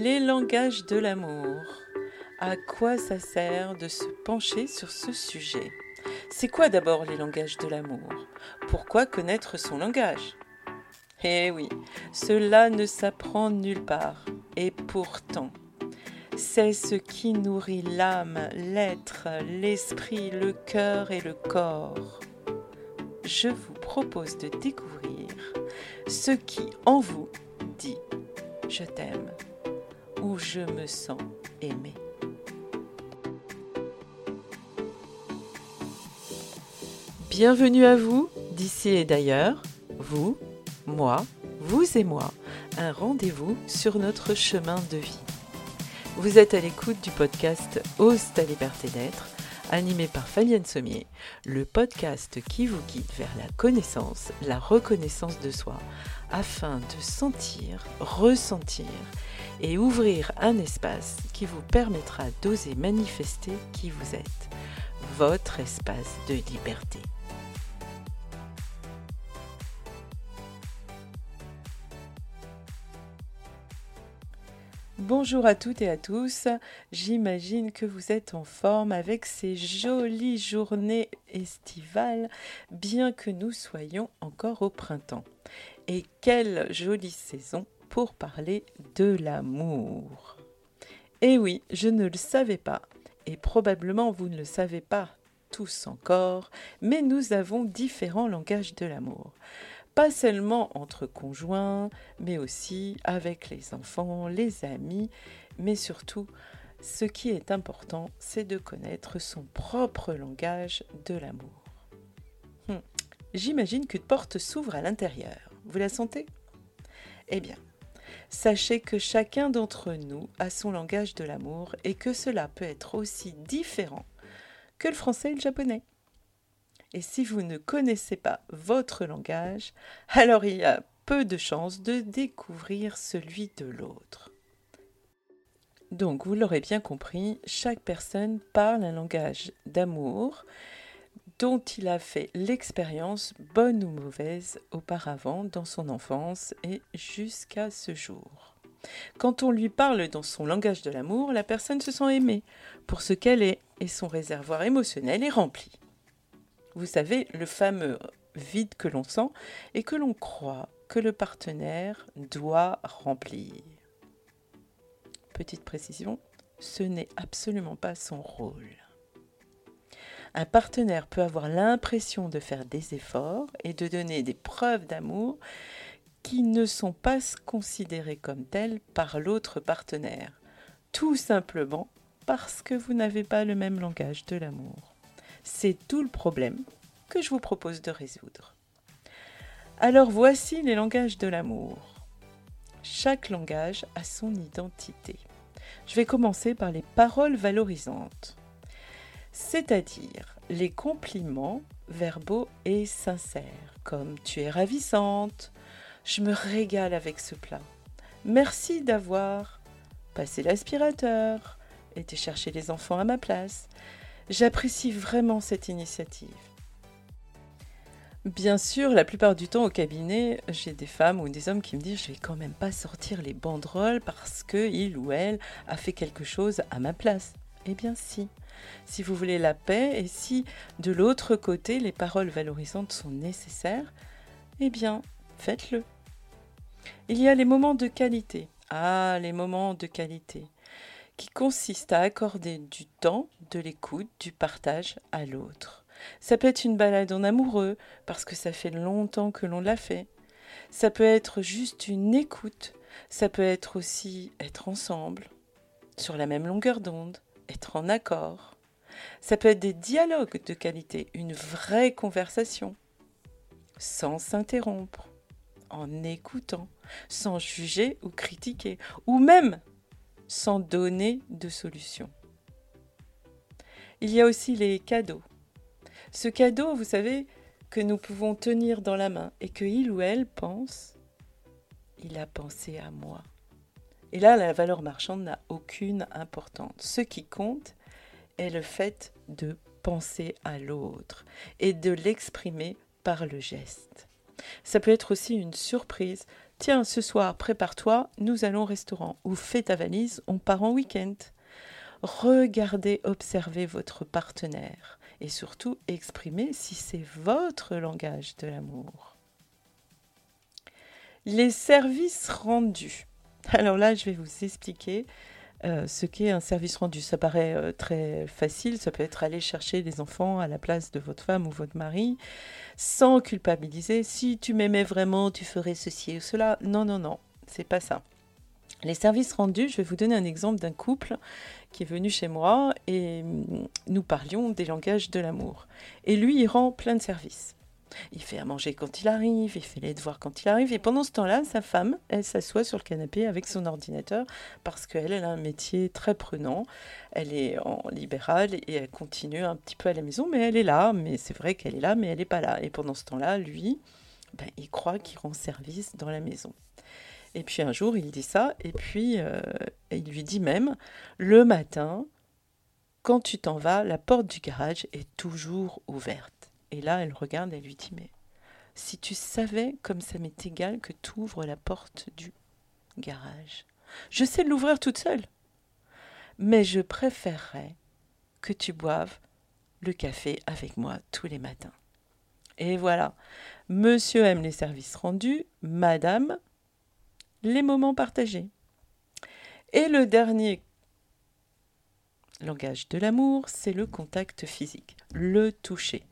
Les langages de l'amour. À quoi ça sert de se pencher sur ce sujet? C'est quoi d'abord les langages de l'amour? Pourquoi connaître son langage? Eh oui, cela ne s'apprend nulle part. Et pourtant, c'est ce qui nourrit l'âme, l'être, l'esprit, le cœur et le corps. Je vous propose de découvrir ce qui en vous dit je t'aime où je me sens aimé. Bienvenue à vous, d'ici et d'ailleurs, vous, moi, vous et moi, un rendez-vous sur notre chemin de vie. Vous êtes à l'écoute du podcast Ose ta liberté d'être, animé par Fabienne Sommier, le podcast qui vous guide vers la connaissance, la reconnaissance de soi, afin de sentir, ressentir et ouvrir un espace qui vous permettra d'oser manifester qui vous êtes, votre espace de liberté. Bonjour à toutes et à tous, j'imagine que vous êtes en forme avec ces jolies journées estivales, bien que nous soyons encore au printemps. Et quelle jolie saison pour parler de l'amour. Eh oui, je ne le savais pas, et probablement vous ne le savez pas tous encore, mais nous avons différents langages de l'amour. Pas seulement entre conjoints, mais aussi avec les enfants, les amis, mais surtout, ce qui est important, c'est de connaître son propre langage de l'amour. Hum, j'imagine qu'une porte s'ouvre à l'intérieur. Vous la sentez? Eh bien, Sachez que chacun d'entre nous a son langage de l'amour et que cela peut être aussi différent que le français et le japonais. Et si vous ne connaissez pas votre langage, alors il y a peu de chances de découvrir celui de l'autre. Donc, vous l'aurez bien compris, chaque personne parle un langage d'amour dont il a fait l'expérience, bonne ou mauvaise, auparavant dans son enfance et jusqu'à ce jour. Quand on lui parle dans son langage de l'amour, la personne se sent aimée pour ce qu'elle est et son réservoir émotionnel est rempli. Vous savez, le fameux vide que l'on sent et que l'on croit que le partenaire doit remplir. Petite précision, ce n'est absolument pas son rôle. Un partenaire peut avoir l'impression de faire des efforts et de donner des preuves d'amour qui ne sont pas considérées comme telles par l'autre partenaire, tout simplement parce que vous n'avez pas le même langage de l'amour. C'est tout le problème que je vous propose de résoudre. Alors voici les langages de l'amour. Chaque langage a son identité. Je vais commencer par les paroles valorisantes c'est-à-dire les compliments verbaux et sincères, comme tu es ravissante, je me régale avec ce plat, merci d'avoir passé l'aspirateur, été chercher les enfants à ma place, j'apprécie vraiment cette initiative. Bien sûr, la plupart du temps au cabinet, j'ai des femmes ou des hommes qui me disent je vais quand même pas sortir les banderoles parce que il ou elle a fait quelque chose à ma place. Eh bien si si vous voulez la paix et si de l'autre côté les paroles valorisantes sont nécessaires, eh bien, faites-le. Il y a les moments de qualité. Ah, les moments de qualité qui consistent à accorder du temps, de l'écoute, du partage à l'autre. Ça peut être une balade en amoureux parce que ça fait longtemps que l'on l'a fait. Ça peut être juste une écoute. Ça peut être aussi être ensemble, sur la même longueur d'onde être en accord. Ça peut être des dialogues de qualité, une vraie conversation, sans s'interrompre, en écoutant, sans juger ou critiquer, ou même sans donner de solution. Il y a aussi les cadeaux. Ce cadeau, vous savez, que nous pouvons tenir dans la main et que il ou elle pense, il a pensé à moi. Et là, la valeur marchande n'a aucune importance. Ce qui compte est le fait de penser à l'autre et de l'exprimer par le geste. Ça peut être aussi une surprise Tiens, ce soir, prépare-toi, nous allons au restaurant. Ou fais ta valise, on part en week-end. Regardez, observez votre partenaire et surtout exprimez si c'est votre langage de l'amour. Les services rendus. Alors là, je vais vous expliquer euh, ce qu'est un service rendu. Ça paraît euh, très facile, ça peut être aller chercher les enfants à la place de votre femme ou votre mari, sans culpabiliser. Si tu m'aimais vraiment, tu ferais ceci ou cela. Non, non, non, c'est pas ça. Les services rendus, je vais vous donner un exemple d'un couple qui est venu chez moi et mm, nous parlions des langages de l'amour. Et lui, il rend plein de services. Il fait à manger quand il arrive, il fait les devoirs quand il arrive. Et pendant ce temps-là, sa femme, elle s'assoit sur le canapé avec son ordinateur parce qu'elle, elle a un métier très prenant. Elle est en libéral et elle continue un petit peu à la maison, mais elle est là. Mais c'est vrai qu'elle est là, mais elle n'est pas là. Et pendant ce temps-là, lui, ben, il croit qu'il rend service dans la maison. Et puis un jour, il dit ça, et puis euh, il lui dit même, le matin, quand tu t'en vas, la porte du garage est toujours ouverte. Et là, elle regarde et lui dit, mais si tu savais comme ça m'est égal que tu ouvres la porte du garage. Je sais l'ouvrir toute seule. Mais je préférerais que tu boives le café avec moi tous les matins. Et voilà, monsieur aime les services rendus, madame les moments partagés. Et le dernier langage de l'amour, c'est le contact physique, le toucher,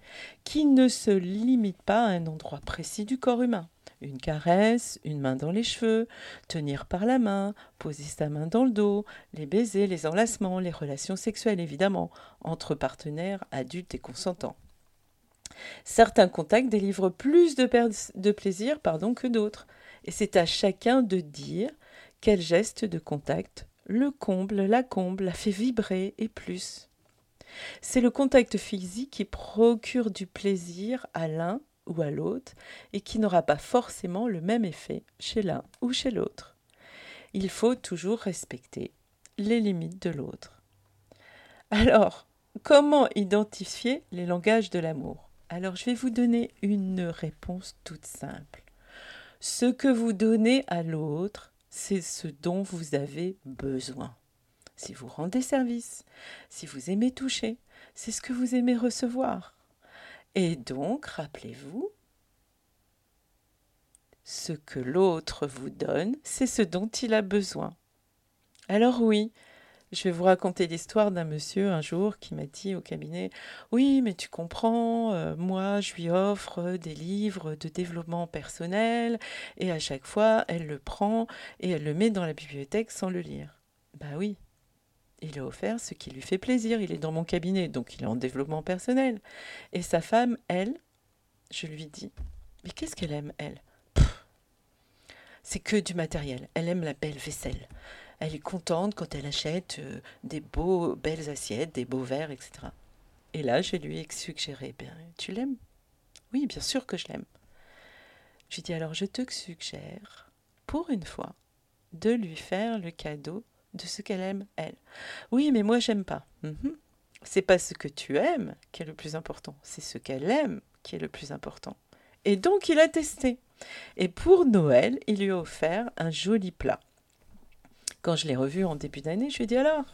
qui ne se limite pas à un endroit précis du corps humain. Une caresse, une main dans les cheveux, tenir par la main, poser sa main dans le dos, les baisers, les enlacements, les relations sexuelles évidemment, entre partenaires adultes et consentants. Certains contacts délivrent plus de, plaisir pardon, que d'autres. Et c'est à chacun de dire quel geste de contact le comble, la comble, la fait vibrer et plus. C'est le contact physique qui procure du plaisir à l'un ou à l'autre et qui n'aura pas forcément le même effet chez l'un ou chez l'autre. Il faut toujours respecter les limites de l'autre. Alors, comment identifier les langages de l'amour? Alors, je vais vous donner une réponse toute simple. Ce que vous donnez à l'autre, c'est ce dont vous avez besoin. Si vous rendez service, si vous aimez toucher, c'est ce que vous aimez recevoir. Et donc, rappelez-vous, ce que l'autre vous donne, c'est ce dont il a besoin. Alors oui, je vais vous raconter l'histoire d'un monsieur un jour qui m'a dit au cabinet Oui, mais tu comprends, euh, moi je lui offre des livres de développement personnel et à chaque fois elle le prend et elle le met dans la bibliothèque sans le lire. Bah oui, il a offert ce qui lui fait plaisir, il est dans mon cabinet, donc il est en développement personnel. Et sa femme, elle, je lui dis Mais qu'est-ce qu'elle aime, elle? C'est que du matériel, elle aime la belle vaisselle elle est contente quand elle achète euh, des beaux, belles assiettes, des beaux verres, etc. Et là, je lui ai suggéré, ben, tu l'aimes? Oui, bien sûr que je l'aime. Je lui dis alors, je te suggère, pour une fois, de lui faire le cadeau de ce qu'elle aime, elle. Oui, mais moi, j'aime pas. Mhm. C'est pas ce que tu aimes qui est le plus important, c'est ce qu'elle aime qui est le plus important. Et donc, il a testé. Et pour Noël, il lui a offert un joli plat. Quand je l'ai revu en début d'année, je lui ai dit alors?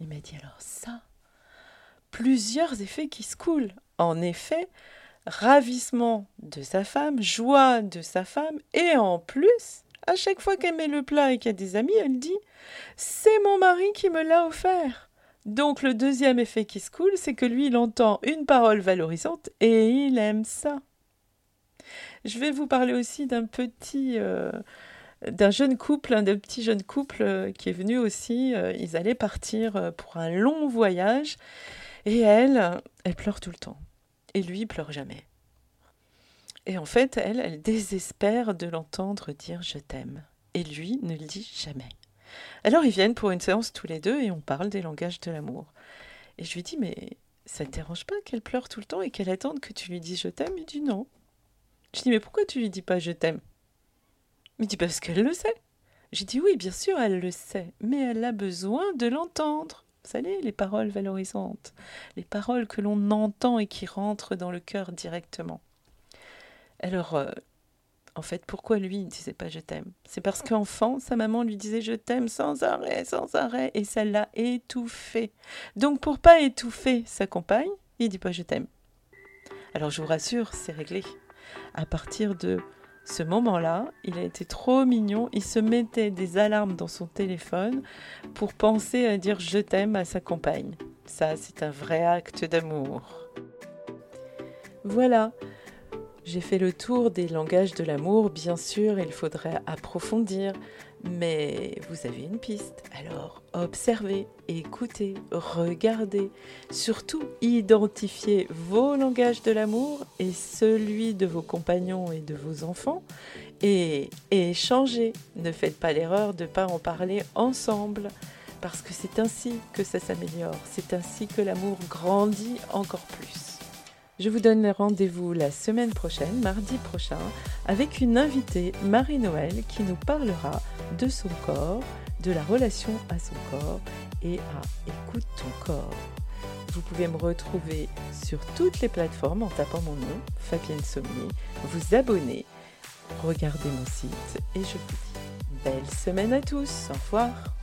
Il m'a dit alors ça Plusieurs effets qui se coulent. En effet, ravissement de sa femme, joie de sa femme, et en plus, à chaque fois qu'elle met le plat et qu'il y a des amis, elle dit C'est mon mari qui me l'a offert. Donc le deuxième effet qui se coule, c'est que lui, il entend une parole valorisante et il aime ça. Je vais vous parler aussi d'un petit, euh, d'un jeune couple, un des petits jeunes couple euh, qui est venu aussi. Euh, ils allaient partir euh, pour un long voyage. Et elle, elle pleure tout le temps. Et lui, il pleure jamais. Et en fait, elle, elle désespère de l'entendre dire je t'aime. Et lui ne le dit jamais. Alors ils viennent pour une séance tous les deux et on parle des langages de l'amour. Et je lui dis mais ça ne te dérange pas qu'elle pleure tout le temps et qu'elle attende que tu lui dises je t'aime? Il dit non. Je dis mais pourquoi tu lui dis pas je t'aime il dit parce qu'elle le sait. J'ai dit oui, bien sûr, elle le sait, mais elle a besoin de l'entendre. Vous savez, les paroles valorisantes, les paroles que l'on entend et qui rentrent dans le cœur directement. Alors, euh, En fait, pourquoi lui ne disait pas je t'aime? C'est parce qu'enfant, sa maman lui disait je t'aime sans arrêt, sans arrêt, et ça l'a étouffé. Donc pour pas étouffer sa compagne, il dit pas je t'aime. Alors je vous rassure, c'est réglé. À partir de ce moment-là, il a été trop mignon. Il se mettait des alarmes dans son téléphone pour penser à dire je t'aime à sa compagne. Ça, c'est un vrai acte d'amour. Voilà, j'ai fait le tour des langages de l'amour. Bien sûr, il faudrait approfondir, mais vous avez une piste. Alors, observez, écoutez, regardez. Surtout, identifiez vos langages de l'amour et celui de vos compagnons et de vos enfants. Et, échangez. Ne faites pas l'erreur de ne pas en parler ensemble. Parce que c'est ainsi que ça s'améliore. C'est ainsi que l'amour grandit encore plus. Je vous donne rendez-vous la semaine prochaine, mardi prochain, avec une invitée, Marie-Noël, qui nous parlera de son corps, de la relation à son corps et à Écoute ton corps. Vous pouvez me retrouver sur toutes les plateformes en tapant mon nom, Fabienne Sommier, vous abonner, regardez mon site et je vous dis belle semaine à tous. Au revoir.